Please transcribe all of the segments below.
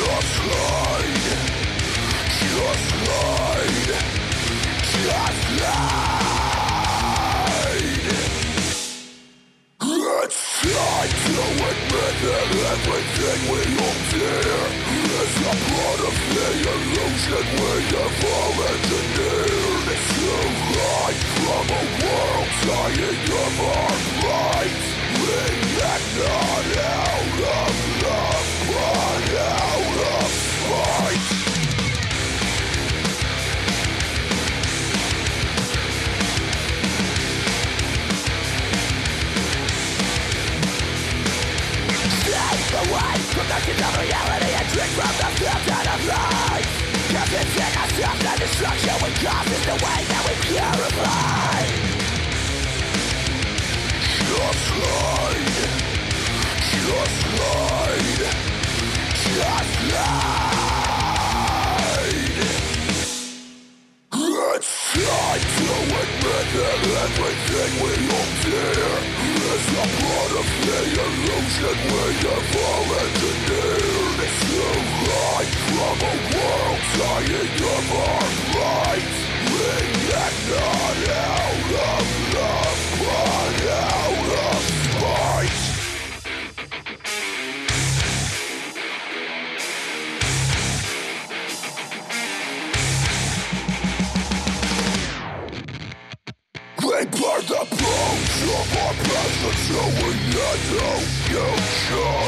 Just hide Just hide Just hide It's time to admit that everything we hold dear Is a part of the illusion we have all Away from of reality and drink from the fountain of life Cause it's in us the destruction we cause is the way that we purify Just hide Just hide Just hide It's time to admit that everything we hold dear Is a part of the illusion from a world dying of our rights We We burn the bones of our past until no future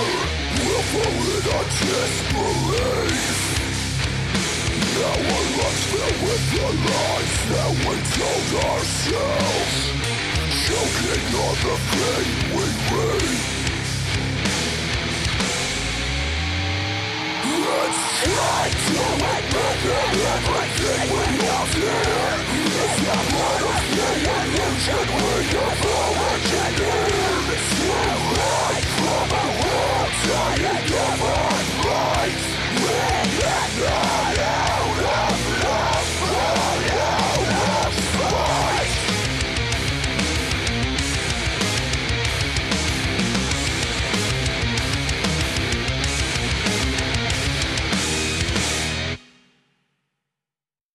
Willful in disbelief. Now our lives filled with the lies that we told ourselves. Choking on the pain we read It's time to admit that everything we all did